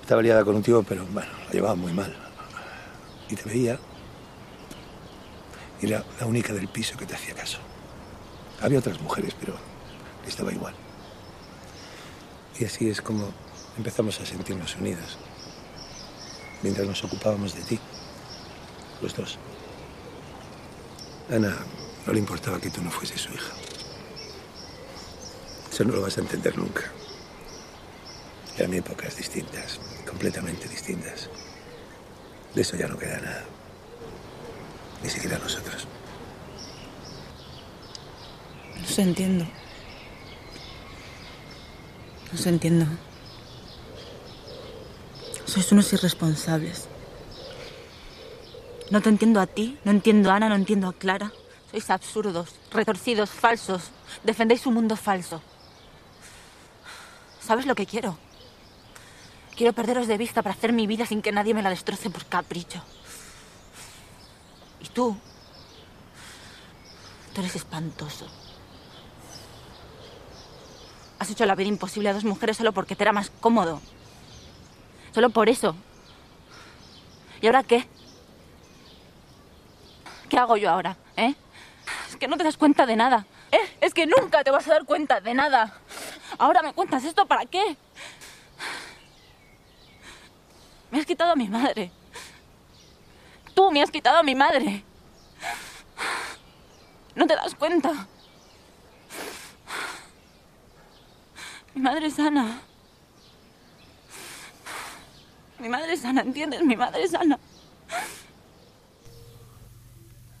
Estaba liada con un tío, pero bueno, la llevaba muy mal. Y te veía. Y era la única del piso que te hacía caso. Había otras mujeres, pero estaba igual. Y así es como empezamos a sentirnos unidas. Mientras nos ocupábamos de ti. Los dos. Ana no le importaba que tú no fueses su hija. Eso no lo vas a entender nunca. Eran épocas distintas, completamente distintas. De eso ya no queda nada. Ni siquiera nosotros. No se entiendo. No se entiendo. Sois unos irresponsables. No te entiendo a ti, no entiendo a Ana, no entiendo a Clara. Sois absurdos, retorcidos, falsos. Defendéis un mundo falso. ¿Sabes lo que quiero? Quiero perderos de vista para hacer mi vida sin que nadie me la destroce por capricho. Y tú, tú eres espantoso. Has hecho la vida imposible a dos mujeres solo porque te era más cómodo. Solo por eso. ¿Y ahora qué? ¿Qué hago yo ahora? ¿Eh? Es que no te das cuenta de nada. ¿Eh? Es que nunca te vas a dar cuenta de nada. Ahora me cuentas esto para qué. Me has quitado a mi madre. Tú me has quitado a mi madre. ¿No te das cuenta? Mi madre es sana. Mi madre es sana, ¿entiendes? Mi madre es sana.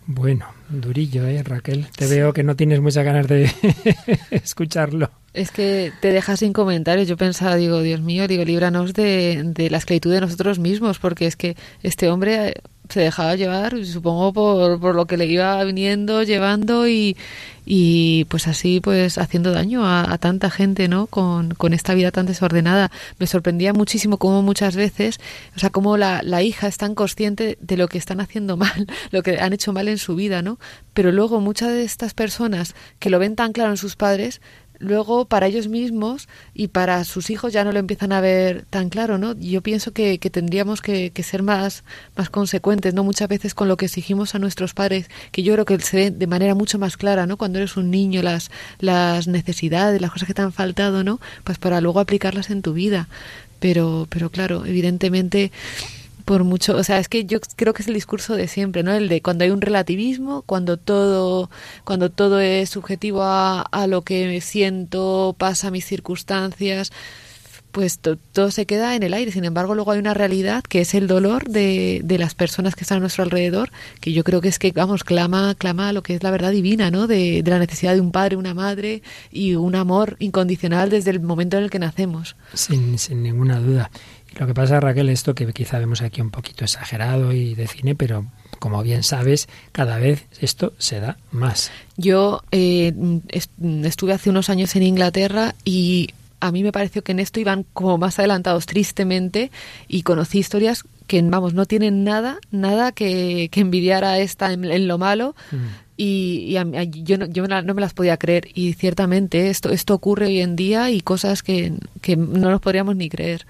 Bueno, durillo, ¿eh, Raquel? Te veo que no tienes muchas ganas de escucharlo. Es que te deja sin comentarios. Yo pensaba, digo, Dios mío, digo, líbranos de, de la esclavitud de nosotros mismos, porque es que este hombre se dejaba llevar, supongo, por, por lo que le iba viniendo, llevando y, y pues así, pues haciendo daño a, a tanta gente, ¿no? Con, con, esta vida tan desordenada. Me sorprendía muchísimo cómo muchas veces, o sea, cómo la, la hija es tan consciente de lo que están haciendo mal, lo que han hecho mal en su vida, ¿no? Pero luego muchas de estas personas que lo ven tan claro en sus padres, luego para ellos mismos y para sus hijos ya no lo empiezan a ver tan claro, ¿no? Yo pienso que, que tendríamos que, que, ser más, más consecuentes, ¿no? Muchas veces con lo que exigimos a nuestros padres, que yo creo que se ve de manera mucho más clara, ¿no? Cuando eres un niño, las, las necesidades, las cosas que te han faltado, ¿no? Pues para luego aplicarlas en tu vida. Pero, pero claro, evidentemente por mucho, o sea, es que yo creo que es el discurso de siempre, ¿no? El de cuando hay un relativismo, cuando todo, cuando todo es subjetivo a, a lo que siento, pasa a mis circunstancias, pues to, todo se queda en el aire. Sin embargo, luego hay una realidad que es el dolor de, de, las personas que están a nuestro alrededor, que yo creo que es que, vamos, clama, clama lo que es la verdad divina, ¿no? De, de la necesidad de un padre, una madre y un amor incondicional desde el momento en el que nacemos. Sin, sin ninguna duda. Lo que pasa, Raquel, esto que quizá vemos aquí un poquito exagerado y de cine, pero como bien sabes, cada vez esto se da más. Yo eh, estuve hace unos años en Inglaterra y a mí me pareció que en esto iban como más adelantados tristemente y conocí historias que vamos, no tienen nada, nada que, que envidiar a esta en, lo malo. Mm. Y, yo, no, yo no me las podía creer. Y ciertamente esto, esto ocurre hoy en día y cosas que, que no nos podríamos ni creer.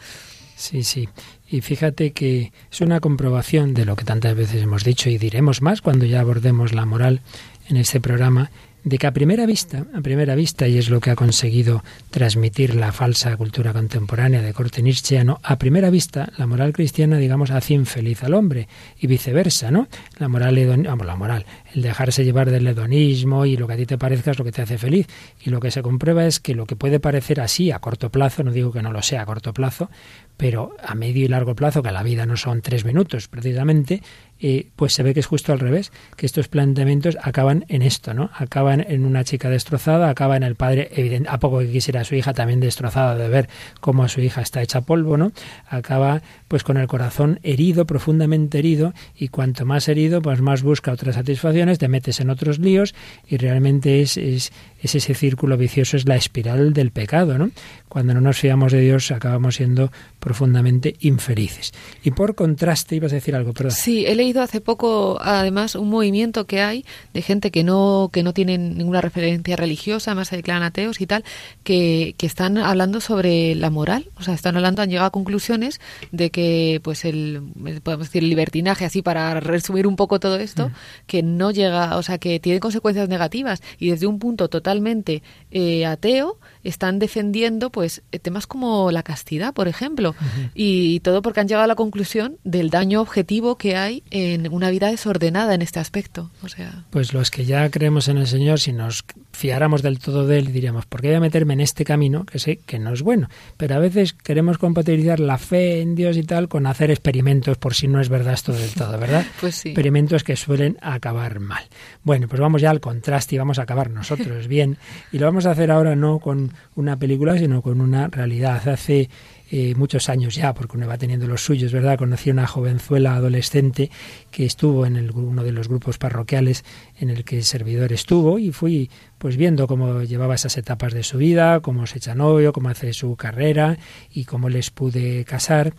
Sí, sí. Y fíjate que es una comprobación de lo que tantas veces hemos dicho y diremos más cuando ya abordemos la moral en este programa, de que a primera vista, a primera vista, y es lo que ha conseguido transmitir la falsa cultura contemporánea de corte nietzscheano, a primera vista, la moral cristiana, digamos, hace infeliz al hombre, y viceversa, ¿no? La moral, vamos, la moral, el dejarse llevar del hedonismo y lo que a ti te parezca es lo que te hace feliz. Y lo que se comprueba es que lo que puede parecer así a corto plazo, no digo que no lo sea a corto plazo, pero a medio y largo plazo, que la vida no son tres minutos precisamente, eh, pues se ve que es justo al revés, que estos planteamientos acaban en esto, ¿no? Acaban en una chica destrozada, acaban en el padre, evidente, a poco que quisiera a su hija, también destrozada de ver cómo su hija está hecha polvo, ¿no? Acaba pues con el corazón herido, profundamente herido, y cuanto más herido, pues más busca otras satisfacciones, te metes en otros líos, y realmente es, es, es ese círculo vicioso, es la espiral del pecado, ¿no? Cuando no nos fiamos de Dios, acabamos siendo profundamente infelices. Y por contraste, ibas a decir algo, perdón. Sí, he leído hace poco, además, un movimiento que hay de gente que no, que no tiene ninguna referencia religiosa, además se declaran ateos y tal, que, que están hablando sobre la moral, o sea, están hablando, han llegado a conclusiones de que, pues, el, podemos decir, el libertinaje, así para resumir un poco todo esto, mm. que no llega, o sea, que tiene consecuencias negativas y desde un punto totalmente eh, ateo, están defendiendo pues eh, temas como la castidad, por ejemplo, y todo porque han llegado a la conclusión del daño objetivo que hay en una vida desordenada en este aspecto. O sea, pues los que ya creemos en el Señor, si nos fiáramos del todo de él, diríamos, ¿por qué voy a meterme en este camino que sé que no es bueno? Pero a veces queremos compatibilizar la fe en Dios y tal con hacer experimentos por si no es verdad esto del todo, ¿verdad? pues sí. Experimentos que suelen acabar mal. Bueno, pues vamos ya al contraste y vamos a acabar nosotros bien. Y lo vamos a hacer ahora no con una película, sino con una realidad. Hace eh, muchos años ya, porque uno va teniendo los suyos, ¿verdad? Conocí a una jovenzuela adolescente que estuvo en el, uno de los grupos parroquiales en el que el servidor estuvo y fui pues viendo cómo llevaba esas etapas de su vida, cómo se echa novio, cómo hace su carrera y cómo les pude casar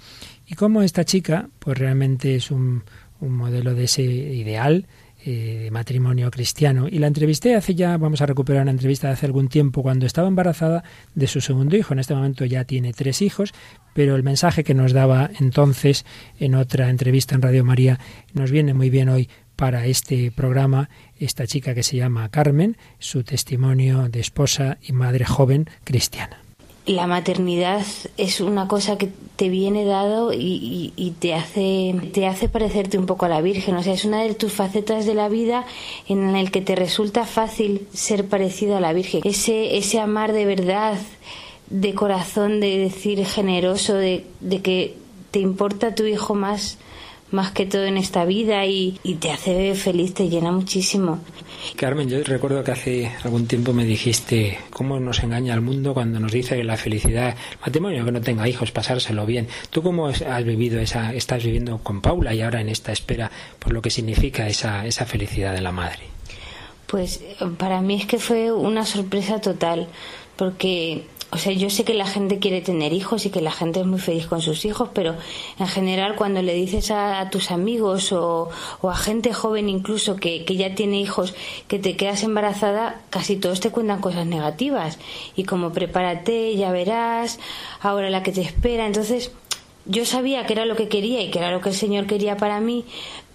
y cómo esta chica pues realmente es un, un modelo de ese ideal eh, matrimonio cristiano. Y la entrevisté hace ya, vamos a recuperar una entrevista de hace algún tiempo, cuando estaba embarazada de su segundo hijo. En este momento ya tiene tres hijos, pero el mensaje que nos daba entonces en otra entrevista en Radio María nos viene muy bien hoy para este programa esta chica que se llama Carmen, su testimonio de esposa y madre joven cristiana la maternidad es una cosa que te viene dado y, te hace te hace parecerte un poco a la Virgen, o sea, es una de tus facetas de la vida en el que te resulta fácil ser parecido a la Virgen. Ese ese amar de verdad, de corazón, de decir generoso, de, de que te importa tu hijo más más que todo en esta vida y, y te hace feliz, te llena muchísimo. Carmen, yo recuerdo que hace algún tiempo me dijiste cómo nos engaña el mundo cuando nos dice que la felicidad, matrimonio que no tenga hijos, pasárselo bien. ¿Tú cómo has vivido esa, estás viviendo con Paula y ahora en esta espera por lo que significa esa, esa felicidad de la madre? Pues para mí es que fue una sorpresa total, porque o sea, yo sé que la gente quiere tener hijos y que la gente es muy feliz con sus hijos, pero en general cuando le dices a, tus amigos o, a gente joven incluso que, que, ya tiene hijos que te quedas embarazada, casi todos te cuentan cosas negativas. Y como prepárate, ya verás, ahora la que te espera. Entonces, yo sabía que era lo que quería y que era lo que el Señor quería para mí,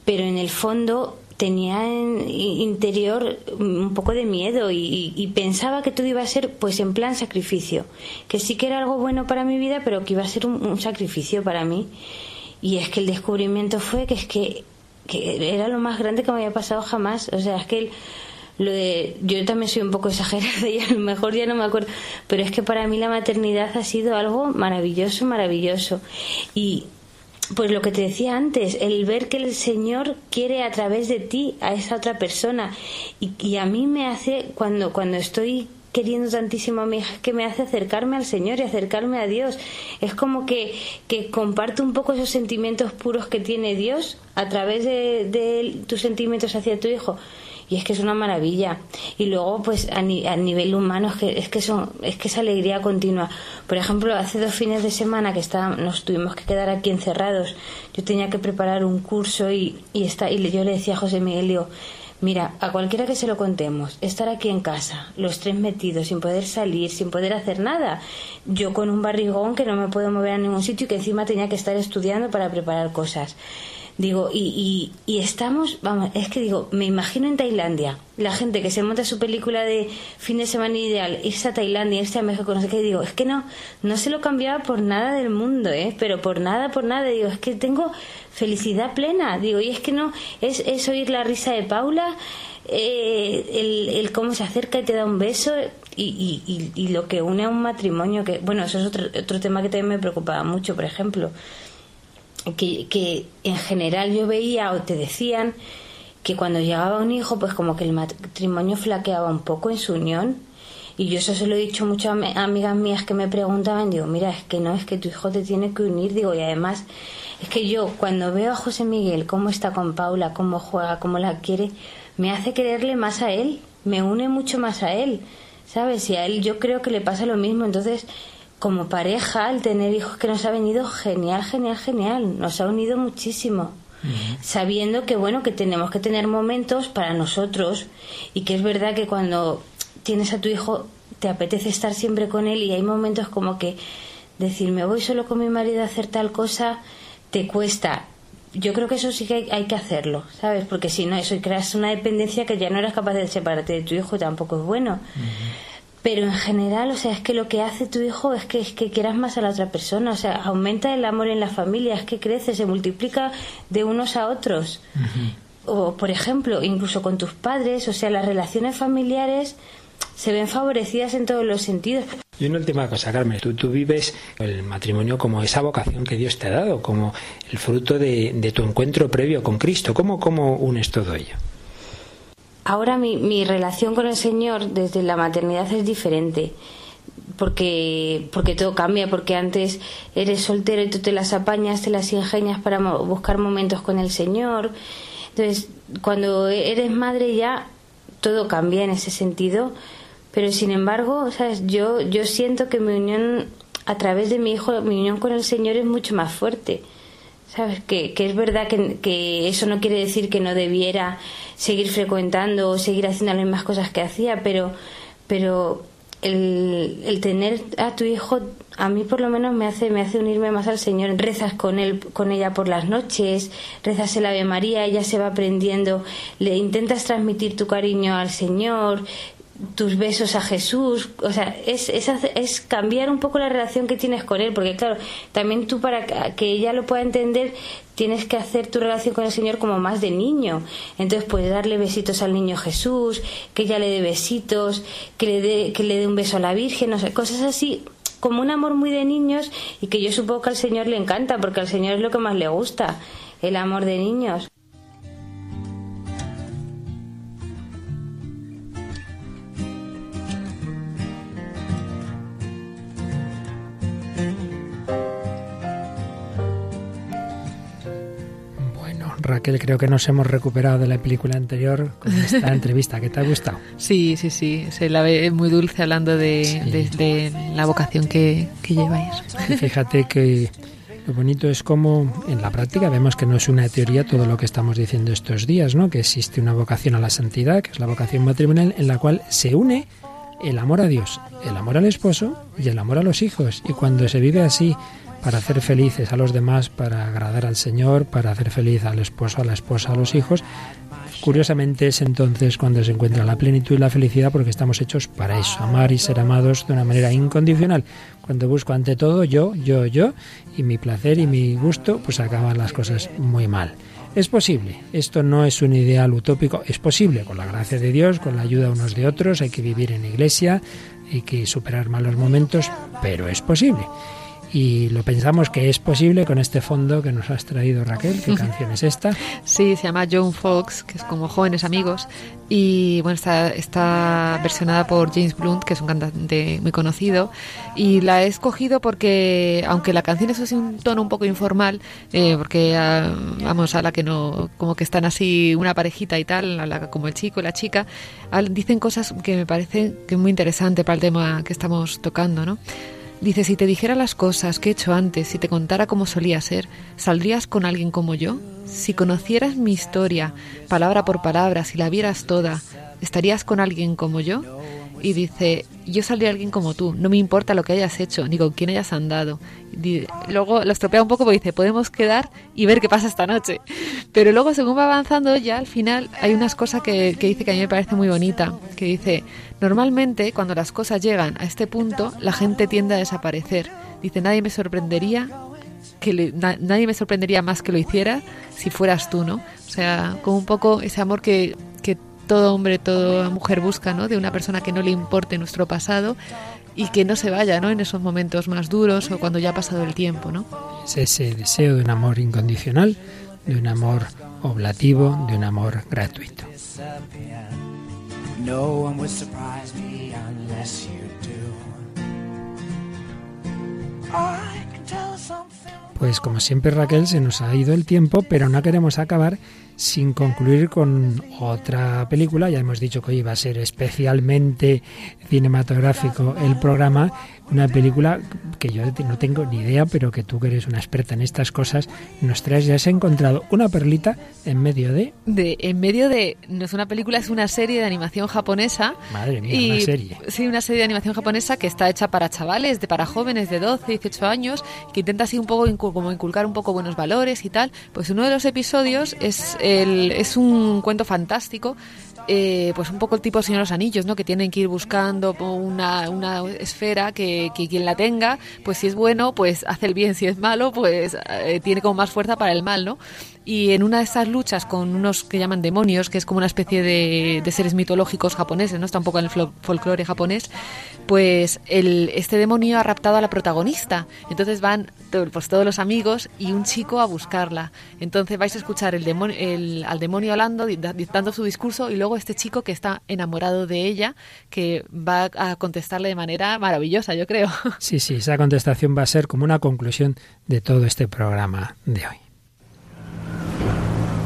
pero en el fondo tenía en interior un poco de miedo y, pensaba que todo iba a ser pues en plan sacrificio, que sí que era algo bueno para mi vida, pero que iba a ser un, sacrificio para mí. Y es que el descubrimiento fue que es que, era lo más grande que me había pasado jamás. O sea, es que lo de, yo también soy un poco exagerada y a lo mejor ya no me acuerdo, pero es que para mí la maternidad ha sido algo maravilloso, maravilloso. Y pues lo que te decía antes, el ver que el Señor quiere a través de ti a esa otra persona. Y, a mí me hace, cuando, cuando estoy queriendo tantísimo a mi hija, que me hace acercarme al Señor y acercarme a Dios. Es como que, que comparto un poco esos sentimientos puros que tiene Dios a través de, de tus sentimientos hacia tu hijo. Y es que es una maravilla. Y luego, pues a, nivel humano, es que, es, que son, es que es alegría continua. Por ejemplo, hace dos fines de semana que está, nos tuvimos que quedar aquí encerrados, yo tenía que preparar un curso y, y, está, y yo le decía a José Miguel, digo, Mira, a cualquiera que se lo contemos, estar aquí en casa, los tres metidos, sin poder salir, sin poder hacer nada. Yo con un barrigón que no me puedo mover a ningún sitio y que encima tenía que estar estudiando para preparar cosas. Digo, y, y, estamos, vamos, es que digo, me imagino en Tailandia, la gente que se monta su película de fin de semana ideal, irse a Tailandia, irse a México, no sé digo, es que no, no se lo cambiaba por nada del mundo, ¿eh? Pero por nada, por nada, digo, es que tengo felicidad plena, digo, y es que no, es, es oír la risa de Paula, eh, el, el, cómo se acerca y te da un beso y, y, y, lo que une a un matrimonio, que, bueno, eso es otro, otro tema que también me preocupaba mucho, por ejemplo que, en general yo veía o te decían que cuando llegaba un hijo, pues como que el matrimonio flaqueaba un poco en su unión. Y yo eso se lo he dicho muchas amigas mías que me preguntaban, digo, mira, es que no, es que tu hijo te tiene que unir, digo, y además es que yo cuando veo a José Miguel, cómo está con Paula, cómo juega, cómo la quiere, me hace quererle más a él, me une mucho más a él, ¿sabes? Y a él yo creo que le pasa lo mismo, entonces como pareja, el tener hijos que nos ha venido genial, genial, genial. Nos ha unido muchísimo. Sabiendo que, bueno, que tenemos que tener momentos para nosotros y que es verdad que cuando tienes a tu hijo te apetece estar siempre con él y hay momentos como que decir, me voy solo con mi marido a hacer tal cosa, te cuesta. Yo creo que eso sí que hay, que hacerlo, ¿sabes? Porque si no, eso creas una dependencia que ya no eres capaz de separarte de tu hijo tampoco es bueno pero en general, o sea, es que lo que hace tu hijo es que, es que quieras más a la otra persona, o sea, aumenta el amor en la familia, es que crece, se multiplica de unos a otros. O, por ejemplo, incluso con tus padres, o sea, las relaciones familiares se ven favorecidas en todos los sentidos. Y una última cosa, Carmen, tú, tú vives el matrimonio como esa vocación que Dios te ha dado, como el fruto de, de tu encuentro previo con Cristo. ¿Cómo, ¿Cómo unes todo ello? Ahora mi, mi relación con el Señor desde la maternidad es diferente porque porque todo cambia porque antes eres soltero y tú te las apañas te las ingenias para buscar momentos con el Señor entonces cuando eres madre ya todo cambia en ese sentido pero sin embargo ¿sabes? yo yo siento que mi unión a través de mi hijo mi unión con el Señor es mucho más fuerte sabes que, que es verdad que, que eso no quiere decir que no debiera seguir frecuentando o seguir haciendo las mismas cosas que hacía, pero, pero el, el, tener a tu hijo a mí por lo menos me hace me hace unirme más al Señor. Rezas con él con ella por las noches rezas el Ave María ella se va aprendiendo le intentas transmitir tu cariño al Señor tus besos a Jesús, o sea, es, es, es, cambiar un poco la relación que tienes con Él, porque claro, también tú para que ella lo pueda entender, tienes que hacer tu relación con el Señor como más de niño. Entonces puedes darle besitos al niño Jesús, que ella le dé besitos, que le dé, que le un beso a la Virgen, no sé, cosas así, como un amor muy de niños y que yo supongo que al Señor le encanta, porque al Señor es lo que más le gusta, el amor de niños. Raquel, creo que nos hemos recuperado de la película anterior con esta entrevista. ¿Qué te ha gustado? Sí, sí, sí. Se la ve muy dulce hablando de, la vocación que, que lleváis. fíjate que lo bonito es como en la práctica vemos que no es una teoría todo lo que estamos diciendo estos días, ¿no? Que existe una vocación a la santidad, que es la vocación matrimonial, en la cual se une el amor a Dios, el amor al esposo y el amor a los hijos. Y cuando se vive así, para hacer felices a los demás, para agradar al Señor, para hacer feliz al esposo, a la esposa, a los hijos. Curiosamente es entonces cuando se encuentra la plenitud y la felicidad porque estamos hechos para eso, amar y ser amados de una manera incondicional. Cuando busco ante todo yo, yo, yo y mi placer y mi gusto, pues acaban las cosas muy mal. Es posible, esto no es un ideal utópico, es posible con la gracia de Dios, con la ayuda unos de otros, hay que vivir en iglesia, hay que superar malos momentos, pero es posible. Y lo pensamos que es posible con este fondo que nos has traído Raquel. ¿Qué canción es esta? Sí, se llama John Fox, que es como Jóvenes Amigos, y bueno, está, está versionada por James Blunt, que es un cantante muy conocido, y la he escogido porque, aunque la canción es así un tono un poco informal, eh, porque ah, vamos a la que no, como que están así una parejita y tal, como el chico y la chica, dicen cosas que me parecen que muy interesante para el tema que estamos tocando, ¿no? Dice, si te dijera las cosas que he hecho antes, si te contara cómo solía ser, ¿saldrías con alguien como yo? Si conocieras mi historia, palabra por palabra, si la vieras toda, ¿estarías con alguien como yo? Y dice, yo saldría alguien como tú, no me importa lo que hayas hecho, ni con quién hayas andado. luego lo estropea un poco porque dice, podemos quedar y ver qué pasa esta noche. Pero luego según va avanzando, ya al final hay unas cosas que, que dice que a mí me parece muy bonita, que dice, normalmente cuando las cosas llegan a este punto, la gente tiende a desaparecer. Dice, nadie me sorprendería que nadie me sorprendería más que lo hiciera si fueras tú, ¿no? O sea, como un poco ese amor que, que todo hombre, toda mujer busca, ¿no? De una persona que no le importe nuestro pasado y que no se vaya, ¿no? En esos momentos más duros o cuando ya ha pasado el tiempo, ¿no? Es ese deseo de un amor incondicional, de un amor oblativo, de un amor gratuito. Pues como siempre Raquel se nos ha ido el tiempo, pero no queremos acabar sin concluir con otra película. Ya hemos dicho que hoy va a ser especialmente cinematográfico el programa una película que yo no tengo ni idea, pero que tú que eres una experta en estas cosas, nos traes, ya has encontrado una perlita en medio de... de en medio de... No es una película, es una serie de animación japonesa. Madre mía, una serie. Sí, una serie de animación japonesa que está hecha para chavales, de para jóvenes de 12, 18 años, que intenta así un poco como inculcar un poco buenos valores y tal. Pues uno de los episodios es, el, es un cuento fantástico eh, pues un poco el tipo Señor de los Anillos, ¿no? Que tienen que ir buscando una, una esfera que, que, quien la tenga, pues si es bueno, pues hace el bien, si es malo, pues eh, tiene como más fuerza para el mal, ¿no? Y en una de esas luchas con unos que llaman demonios, que es como una especie de, seres mitológicos japoneses, ¿no? Está un poco en el folclore japonés, pues el, este demonio ha raptado a la protagonista. Entonces van pues, todos los amigos y un chico a buscarla. Entonces vais a escuchar el demonio, el, al demonio hablando, dictando su discurso, y luego este chico que está enamorado de ella, que va a contestarle de manera maravillosa, yo creo. Sí, sí, esa contestación va a ser como una conclusión de todo este programa de hoy.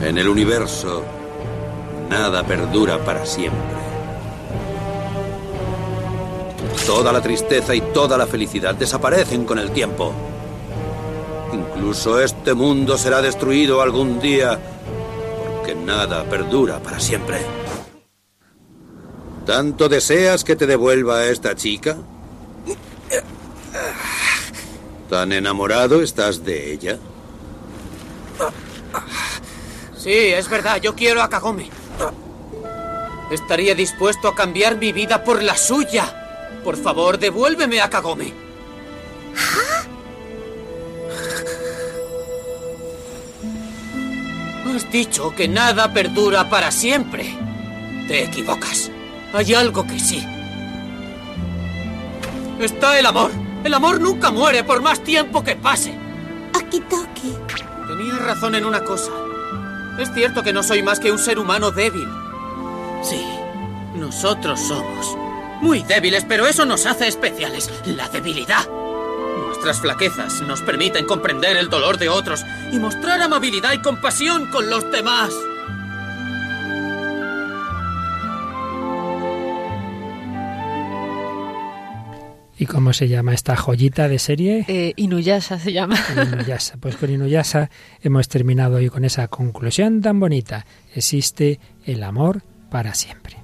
En el universo, nada perdura para siempre. Toda la tristeza y toda la felicidad desaparecen con el tiempo. Incluso este mundo será destruido algún día porque nada perdura para siempre. ¿Tanto deseas que te devuelva a esta chica? ¿Tan enamorado estás de ella? Sí, es verdad, yo quiero a Kagome. Estaría dispuesto a cambiar mi vida por la suya. Por favor, devuélveme a Kagome. Has dicho que nada perdura para siempre. Te equivocas. Hay algo que sí. Está el amor. El amor nunca muere por más tiempo que pase. Akitoki. Tenías razón en una cosa. Es cierto que no soy más que un ser humano débil. Sí, nosotros somos. Muy débiles, pero eso nos hace especiales. La debilidad. Nuestras flaquezas nos permiten comprender el dolor de otros y mostrar amabilidad y compasión con los demás. ¿Y cómo se llama esta joyita de serie? Eh, Inuyasha se llama. Inuyasha. Pues con Inuyasha hemos terminado hoy con esa conclusión tan bonita. Existe el amor para siempre.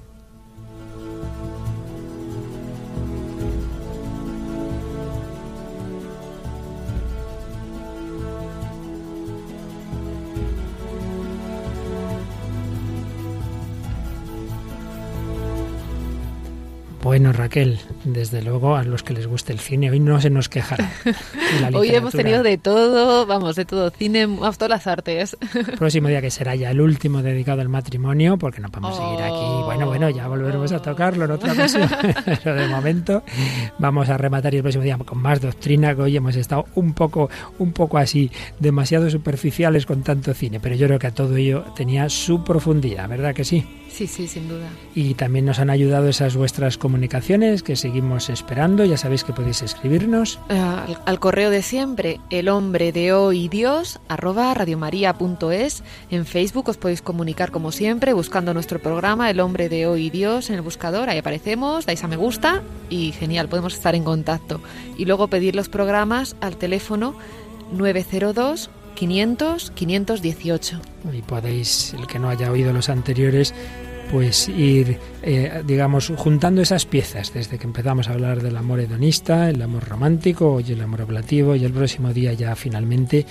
Bueno, Raquel, desde luego a los que les guste el cine, hoy no se nos quejará. hoy hemos tenido de todo, vamos, de todo, cine, todas las artes. próximo día que será ya el último dedicado al matrimonio, porque no podemos seguir aquí. Oh. Bueno, bueno, ya volveremos a tocarlo en otra ocasión. Pero de momento vamos a rematar y el próximo día con más doctrina, que hoy hemos estado un poco, un poco así, demasiado superficiales con tanto cine. Pero yo creo que a todo ello tenía su profundidad, ¿verdad que sí? Sí, sí, sin duda. Y también nos han ayudado esas vuestras comunicaciones que seguimos esperando. Ya sabéis que podéis escribirnos. Al, al, correo de siempre, el hombre de hoy Dios, arroba radiomaria.es. En Facebook os podéis comunicar como siempre, buscando nuestro programa, El hombre de hoy Dios, en el buscador. Ahí aparecemos, dais a me gusta y genial, podemos estar en contacto. Y luego pedir los programas al teléfono 902 500 518. Y podéis, el que no haya oído los anteriores, pues ir, eh, digamos, juntando esas piezas desde que empezamos a hablar del amor hedonista, el amor romántico, hoy el amor oblativo y el próximo día ya finalmente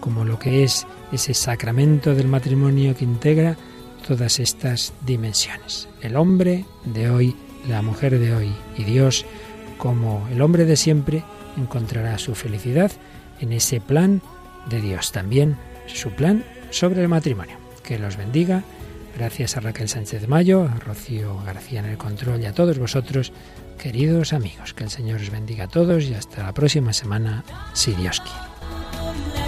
como lo que es ese sacramento del matrimonio que integra todas estas dimensiones. El hombre de hoy, la mujer de hoy y Dios, como el hombre de siempre, encontrará su felicidad en ese plan de Dios. También su plan sobre el matrimonio. Que los bendiga. Gracias a Raquel Sánchez Mayo, a Rocío García en el control y a todos vosotros, queridos amigos. Que el Señor os bendiga a todos y hasta la próxima semana, si Dios quiere.